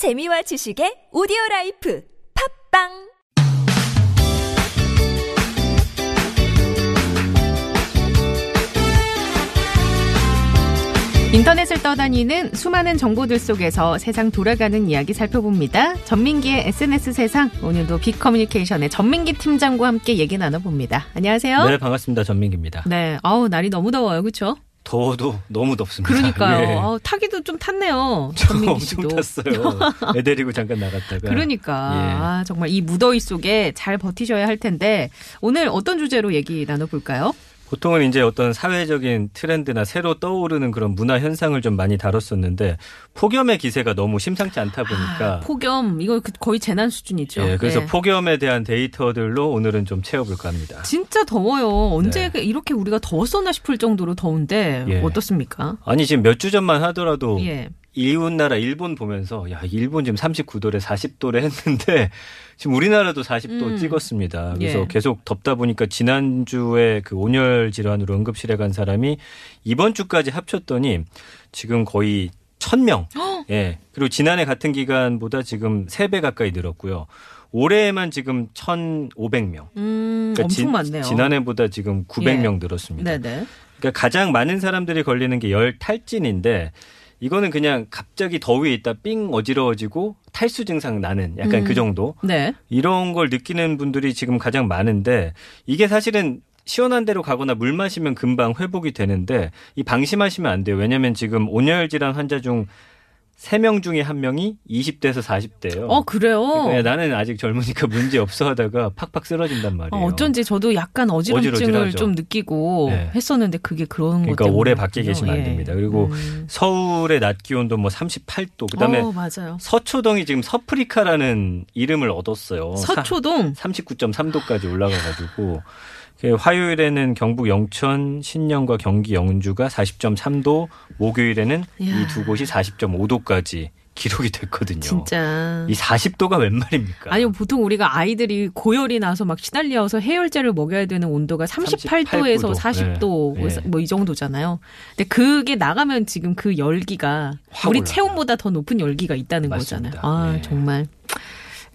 재미와 지식의 오디오 라이프 팟빵 인터넷을 떠다니는 수많은 정보들 속에서 세상 돌아가는 이야기 살펴봅니다. 전민기의 SNS 세상 오늘도 빅커뮤니케이션의 전민기 팀장과 함께 얘기 나눠봅니다. 안녕하세요. 네, 반갑습니다. 전민기입니다. 네, 아우 날이 너무 더워요, 그렇죠? 더워도 너무 덥습니다. 그러니까요. 예. 아우, 타기도 좀 탔네요. 저 전민기 씨도. 탔어요. 애 데리고 잠깐 나갔다가. 그러니까 예. 아, 정말 이 무더위 속에 잘 버티셔야 할 텐데 오늘 어떤 주제로 얘기 나눠볼까요? 보통은 이제 어떤 사회적인 트렌드나 새로 떠오르는 그런 문화 현상을 좀 많이 다뤘었는데 폭염의 기세가 너무 심상치 않다 보니까 아, 폭염 이거 그- 거의 재난 수준이죠. 예, 그래서 네. 폭염에 대한 데이터들로 오늘은 좀 채워볼까 합니다. 진짜 더워요. 언제 네. 이렇게 우리가 더웠었나 싶을 정도로 더운데 예. 어떻습니까? 아니 지금 몇 주 전만 하더라도 예. 이웃 나라 일본 보면서 야 일본 지금 39도래 40도래 했는데 지금 우리나라도 40도 음. 찍었습니다. 그래서 예. 계속 덥다 보니까 지난주에 그 온열 질환으로 응급실에 간 사람이 이번 주까지 합쳤더니 지금 거의 1000명. 예. 그리고 지난해 같은 기간보다 지금 3배 가까이 늘었고요. 올해에만 지금 1,500명. 음, 그러니까 엄청 지- 많네요. 지난해보다 지금 900명 늘었습니다. 네네. 그러니까 가장 많은 사람들이 걸리는 게 열 탈진인데 이거는 그냥 갑자기 더위에 있다 삥 어지러워지고 탈수 증상 나는 약간 음. 그 정도 네. 이런 걸 느끼는 분들이 지금 가장 많은데 이게 사실은 시원한 데로 가거나 물 마시면 금방 회복이 되는데 이 방심하시면 안 돼요. 왜냐하면 지금 온열 질환 환자 중 3명 중에 한 명이 20대에서 40대예요. 어 그래요. 그러니까 나는 아직 젊으니까 문제 없어 하다가 팍팍 쓰러진단 말이에요. 어, 어쩐지 저도 약간 어지럼증을. 좀 느끼고 네. 했었는데 그게 그런 것 그러니까 오래 밖에 계시면 안 됩니다. 그리고 서울의 낮 기온도 뭐 38도. 그다음에 어. 서초동이 지금 서프리카라는 이름을 얻었어요. 서초동 39.3도까지 올라가 가지고 그 화요일에는 경북 영천, 신령과 경기 영주가 40.3도, 목요일에는 이. 두 곳이 40.5도까지 기록이 됐거든요. 진짜. 이 40도가 웬 말입니까? 아니 보통 우리가 아이들이 고열이 나서 막 시달려서 해열제를 먹여야 되는 온도가 38도에서 38 40도 네. 네. 뭐이 정도잖아요. 근데 그게 나가면 지금 그 열기가 확 우리 올라가요. 체온보다 더 높은 열기가 있다는 맞습니다. 거잖아요. 아 네. 정말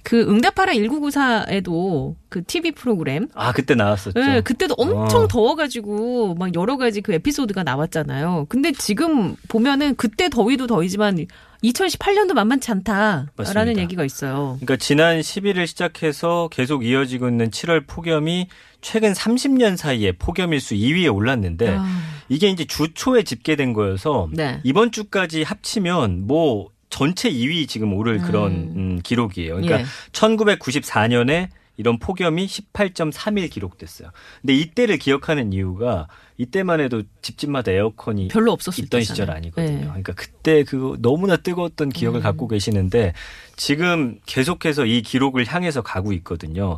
그 응답하라 1994에도 그 TV 프로그램 아 그때 나왔었죠. 네, 그때도 엄청 어. 더워가지고 막 여러 가지 그 에피소드가 나왔잖아요. 근데 지금 보면은 그때 더위도 더위지만 2018년도 만만치 않다라는 맞습니다. 얘기가 있어요. 그러니까 지난 11일 시작해서 계속 이어지고 있는 7월 폭염이 최근 30년 사이에 폭염 일수 2위에 올랐는데 아, 이게 이제 주 초에 집계된 거여서 네. 이번 주까지 합치면 뭐 전체 2위 지금 오를 그런 음. 음, 기록이에요. 그러니까 예. 1994년에 이런 폭염이 18.3일 기록됐어요. 근데 이때를 기억하는 이유가 이때만 해도 집집마다 에어컨이 별로 없었을 있던 때잖아요. 시절 아니거든요. 네. 그러니까 그때 그 너무나 뜨거웠던 기억을 음. 갖고 계시는데 지금 계속해서 이 기록을 향해서 가고 있거든요.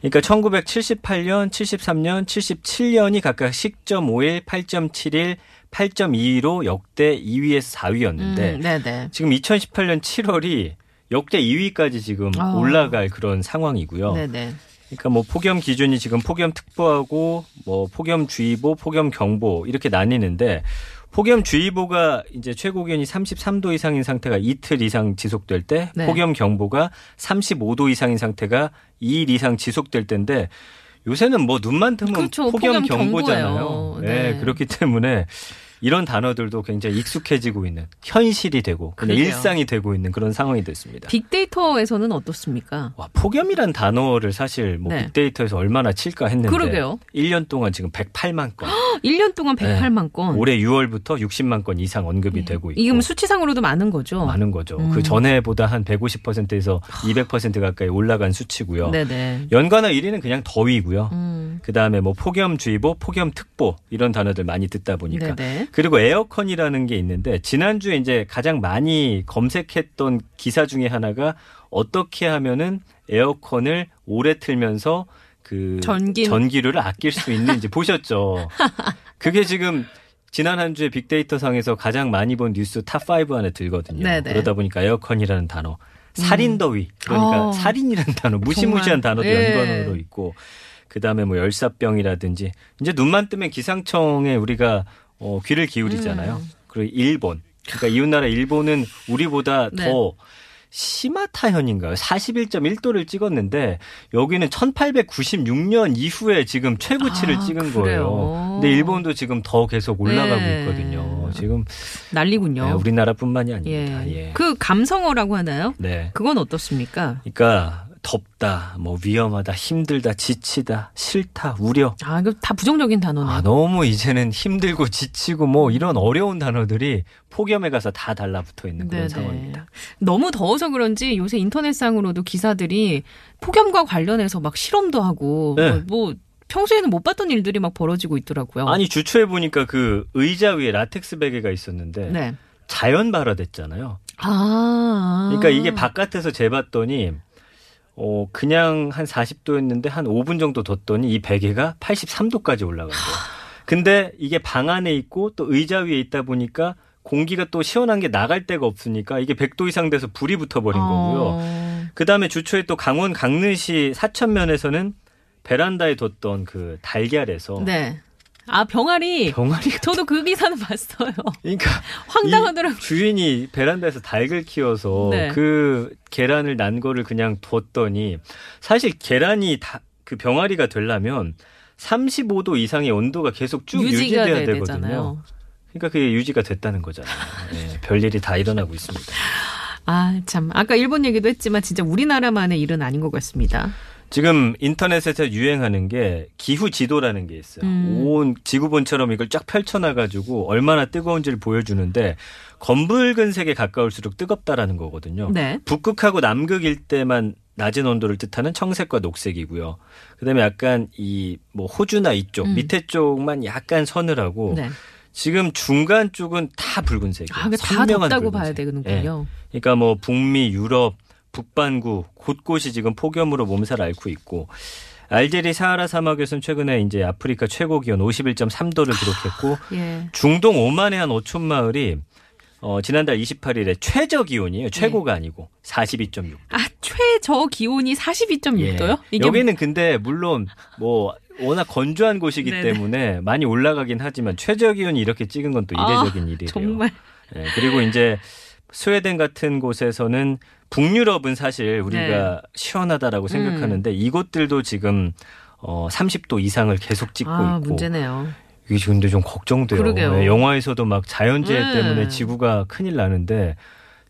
그러니까 1978년, 73년, 77년이 각각 10.51, 8.71, 8.22로 역대 2위에서 4위였는데 음. 지금 2018년 7월이 역대 2위까지 지금 아. 올라갈 그런 상황이고요. 네네. 그러니까 뭐 폭염 기준이 지금 폭염 특보하고 뭐 폭염 주의보, 폭염 경보 이렇게 나뉘는데 폭염 주의보가 이제 최고 기온이 33도 이상인 상태가 이틀 이상 지속될 때 네. 폭염 경보가 35도 이상인 상태가 2일 이상 지속될 때인데 요새는 뭐 눈만 뜨면 그렇죠. 폭염, 폭염 경보잖아요. 네. 네. 그렇기 때문에 이런 단어들도 굉장히 익숙해지고 있는 현실이 되고 그냥. 일상이 되고 있는 그런 상황이 됐습니다. 빅데이터에서는 어떻습니까? 와, 폭염이란 단어를 사실 뭐 네. 빅데이터에서 얼마나 칠까 했는데 그러게요. 1년 동안 지금 108만 건. 1년 동안 108만 건. 올해 6월부터 60만 건 이상 언급이 예. 되고 있고. 이게 뭐 수치상으로도 많은 거죠. 많은 거죠. 음. 그 전에보다 한 150%에서 200% 가까이 올라간 수치고요. 네네. 연관어 1위는 그냥 더위고요. 음. 그다음에 뭐 폭염주의보, 폭염특보 이런 단어들 많이 듣다 보니까 네네. 그리고 에어컨이라는 게 있는데 지난주에 이제 가장 많이 검색했던 기사 중에 하나가 어떻게 하면은 에어컨을 오래 틀면서 그 전기- 전기료를 아낄 수 있는지 보셨죠. 그게 지금 지난 한 주에 빅데이터 상에서 가장 많이 본 뉴스 탑5 안에 들거든요. 네네. 그러다 보니까 에어컨이라는 단어, 살인더위, 그러니까 어. 살인이라는 단어, 무시무시한 정말. 단어도 예. 연관어로 있고, 그 다음에 뭐 열사병이라든지, 이제 눈만 뜨면 기상청에 우리가 어, 귀를 기울이잖아요. 음. 그리고 일본, 그러니까 이웃나라 일본은 우리보다 네. 더 사이타마현인가요? 41.1도를 찍었는데 여기는 1896년 이후에 지금 최고치를 아, 찍은 그래요? 거예요. 근데 일본도 지금 더 계속 올라가고 네. 있거든요. 지금 난리군요. 네, 우리나라뿐만이 예. 아닙니다. 예. 그 감성어라고 하나요? 네. 그건 어떻습니까? 그러니까 덥다, 뭐 위험하다, 힘들다, 지치다, 싫다, 우려. 아, 이거 다 부정적인 단어네. 아, 너무 이제는 힘들고 지치고 뭐 이런 어려운 단어들이 폭염에 가서 다 달라붙어 있는 그런 네네. 상황입니다. 너무 더워서 그런지 요새 인터넷상으로도 기사들이 폭염과 관련해서 막 실험도 하고 네. 뭐, 뭐 평소에는 못 봤던 일들이 막 벌어지고 있더라고요. 아니 주초에 보니까 그 의자 위에 라텍스 베개가 있었는데 네. 자연 발화됐잖아요. 아. 그러니까 이게 바깥에서 재봤더니 어 그냥 한 40도였는데 한 5분 정도 뒀더니 이 베개가 83도까지 올라간 거예요. 근데 이게 방 안에 있고 또 의자 위에 있다 보니까 공기가 또 시원한 게 나갈 데가 없으니까 이게 100도 이상 돼서 불이 붙어버린 거고요. 어. 그 다음에 주초에 또 강원 강릉시 사천면에서는 베란다에 뒀던 그 달걀에서 네. 아 병아리. 병아리가 저도 그 기사는 봤어요. 그러니까 황당하더라고요. 이 주인이 베란다에서 닭을 키워서 네. 그 계란을 난 거를 그냥 뒀더니 사실 계란이 다, 그 병아리가 되려면 35도 이상의 온도가 계속 쭉 유지가 돼야 되거든요. 되잖아요. 그러니까 그게 유지가 됐다는 거잖아요. 예, 별일이 다 일어나고 있습니다. 아, 참. 아까 일본 얘기도 했지만 진짜 우리나라만의 일은 아닌 것 같습니다. 지금 인터넷에서 유행하는 게 기후 지도라는 게 있어요. 음. 온 지구본처럼 이걸 쫙 펼쳐놔가지고 얼마나 뜨거운지를 보여주는데 검붉은 색에 가까울수록 뜨겁다라는 거거든요. 네. 북극하고 남극일 때만 낮은 온도를 뜻하는 청색과 녹색이고요. 그다음에 약간 이 뭐 호주나 이쪽 음. 밑에 쪽만 약간 서늘하고 네. 지금 중간 쪽은 다 붉은색이에요. 아, 선명한 덥다고 붉은색. 봐야 되는군요. 예. 그러니까 뭐 북미, 유럽, 북반구 곳곳이 지금 폭염으로 몸살 앓고 있고 알제리 사하라 사막에서는 최근에 이제 아프리카 최고 기온 51.3도를 기록했고 예. 중동 오만의 한 어촌 마을이 어, 지난달 28일에 최저 기온이에요. 최고가 아니고 42.6도. 아, 최저 기온이 42.6도요? 예. 여기는 근데 물론 뭐 워낙 건조한 곳이기 네네. 때문에 많이 올라가긴 하지만 최저 기온이 이렇게 찍은 건 또 이례적인 아, 일이래요. 정말 예, 그리고 이제 스웨덴 같은 곳에서는 북유럽은 사실 우리가 네. 시원하다라고 생각하는데 이곳들도 지금 어 30도 이상을 계속 찍고 아, 있고 문제네요. 이게 근데 좀 걱정돼요. 그러게요. 예, 영화에서도 막 자연재해 네. 때문에 지구가 큰일 나는데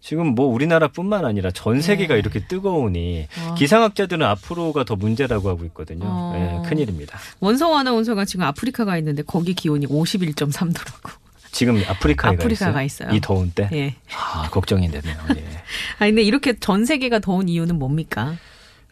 지금 뭐 우리나라뿐만 아니라 전 세계가 네. 이렇게 뜨거우니 아. 기상학자들은 앞으로가 더 문제라고 하고 있거든요. 어. 예, 큰일입니다. 원성 아나운서가 지금 아프리카 가 있는데 거기 기온이 51.3도라고. 지금 아프리카에 아프리카가 가 있어요. 이 더운 때. 예. 아, 걱정이 되네요. 예. 아 근데 이렇게 전 세계가 더운 이유는 뭡니까?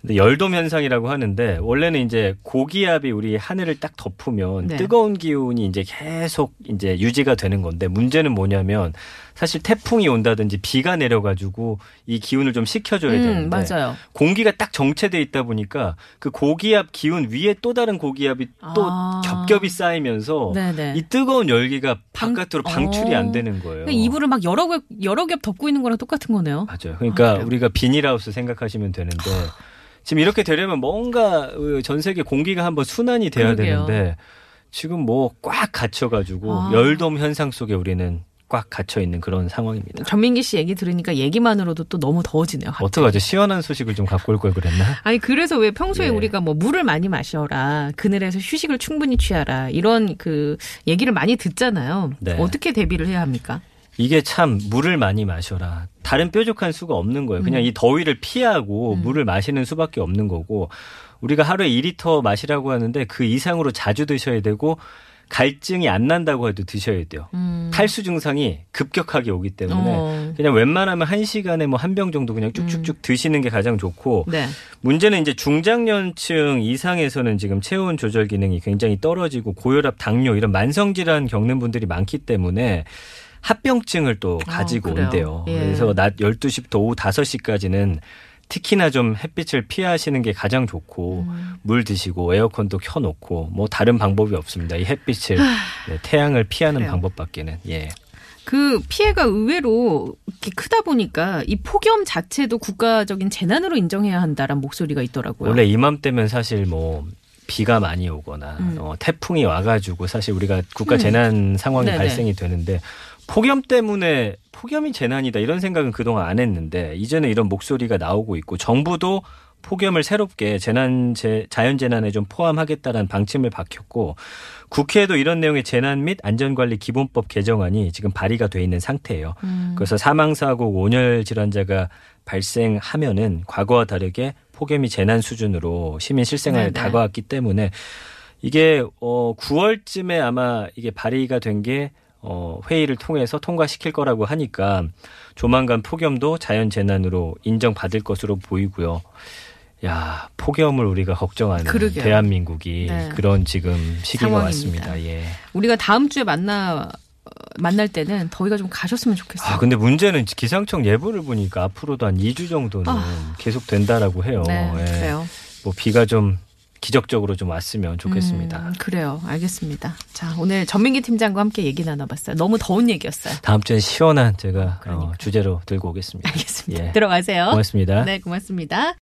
근데 열돔 현상이라고 하는데 원래는 이제 고기압이 우리 하늘을 딱 덮으면 네. 뜨거운 기운이 이제 계속 이제 유지가 되는 건데 문제는 뭐냐면 사실 태풍이 온다든지 비가 내려가지고 이 기운을 좀 식혀줘야 음, 되는데 맞아요. 공기가 딱 정체돼 있다 보니까 그 고기압 기운 위에 또 다른 고기압이 또 아. 겹겹이 쌓이면서 네네. 이 뜨거운 열기가 방- 바깥으로 방 출이 어. 안 되는 거예요. 그러니까 이불을 막 여러 겹 여러 겹 덮고 있는 거랑 똑같은 거네요. 맞아요. 그러니까 아? 우리가 비닐하우스 생각하시면 되는데 지금 이렇게 되려면 뭔가 어, 전 세계 공기가 한번 순환이 돼야 그러게요. 되는데 지금 뭐 꽉 갇혀가지고 아. 열돔 현상 속에 우리는 꽉 갇혀 있는 그런 상황입니다. 전민기 씨 얘기 들으니까 얘기만으로도 또 너무 더워지네요. 어떡하죠? 시원한 소식을 좀 갖고 올 걸 그랬나? 아니 그래서 왜 평소에 예. 우리가 뭐 물을 많이 마셔라 그늘에서 휴식을 충분히 취하라 이런 그 얘기를 많이 듣잖아요. 네. 어떻게 대비를 해야 합니까? 이게 참 물을 많이 마셔라. 다른 뾰족한 수가 없는 거예요. 그냥 이 더위를 피하고 음. 물을 마시는 수밖에 없는 거고 우리가 하루에 2리터 마시라고 하는데 그 이상으로 자주 드셔야 되고 갈증이 안 난다고 해도 드셔야 돼요. 음. 탈수 증상이 급격하게 오기 때문에 어. 그냥 웬만하면 한 시간에 뭐 한 병 정도 그냥 쭉쭉쭉 드시는 게 가장 좋고 네. 문제는 이제 중장년층 이상에서는 지금 체온 조절 기능이 굉장히 떨어지고 고혈압, 당뇨 이런 만성 질환 겪는 분들이 많기 때문에 합병증을 또 아, 가지고 그래요? 온대요. 예. 그래서 낮 12시부터 오후 5시까지는 특히나 좀 햇빛을 피하시는 게 가장 좋고 음. 물 드시고 에어컨도 켜놓고 뭐 다른 방법이 없습니다. 이 햇빛을 네, 태양을 피하는 그래요. 방법밖에는 예. 그 피해가 의외로 이렇게 크다 보니까 이 폭염 자체도 국가적인 재난으로 인정해야 한다라는 목소리가 있더라고요. 원래 이맘때면 사실 뭐 비가 많이 오거나 음. 어, 태풍이 와가지고 사실 우리가 국가 재난 상황이 네네. 발생이 되는데 폭염 때문에 폭염이 재난이다 이런 생각은 그동안 안 했는데 이제는 이런 목소리가 나오고 있고 정부도 폭염을 새롭게 재난 재, 자연 재난에 좀 포함하겠다라는 방침을 밝혔고 국회에도 이런 내용의 재난 및 안전관리 기본법 개정안이 지금 발의가 돼 있는 상태예요. 음. 그래서 사망 사고 온열 질환자가 발생하면은 과거와 다르게 폭염이 재난 수준으로 시민 실생활에 네네. 다가왔기 때문에 이게 어 9월쯤에 아마 이게 발의가 된게 어, 회의를 통해서 통과시킬 거라고 하니까 조만간 폭염도 자연 재난으로 인정받을 것으로 보이고요. 야, 폭염을 우리가 걱정하는 그러게요. 대한민국이 네. 그런 지금 시기가 상황입니다. 왔습니다. 예. 우리가 다음 주에 만나 어, 만날 때는 더위가 좀 가셨으면 좋겠어요. 아, 근데 문제는 기상청 예보를 보니까 앞으로도 한 2주 정도는 아. 계속 된다라고 해요. 네, 예. 그래요. 뭐 비가 좀 기적적으로 좀 왔으면 좋겠습니다. 음, 그래요. 알겠습니다. 자, 오늘 전민기 팀장과 함께 얘기 나눠봤어요. 너무 더운 얘기였어요. 다음 주엔 시원한 제가. 어, 주제로 들고 오겠습니다. 알겠습니다. 예. 들어가세요. 고맙습니다. 네, 고맙습니다.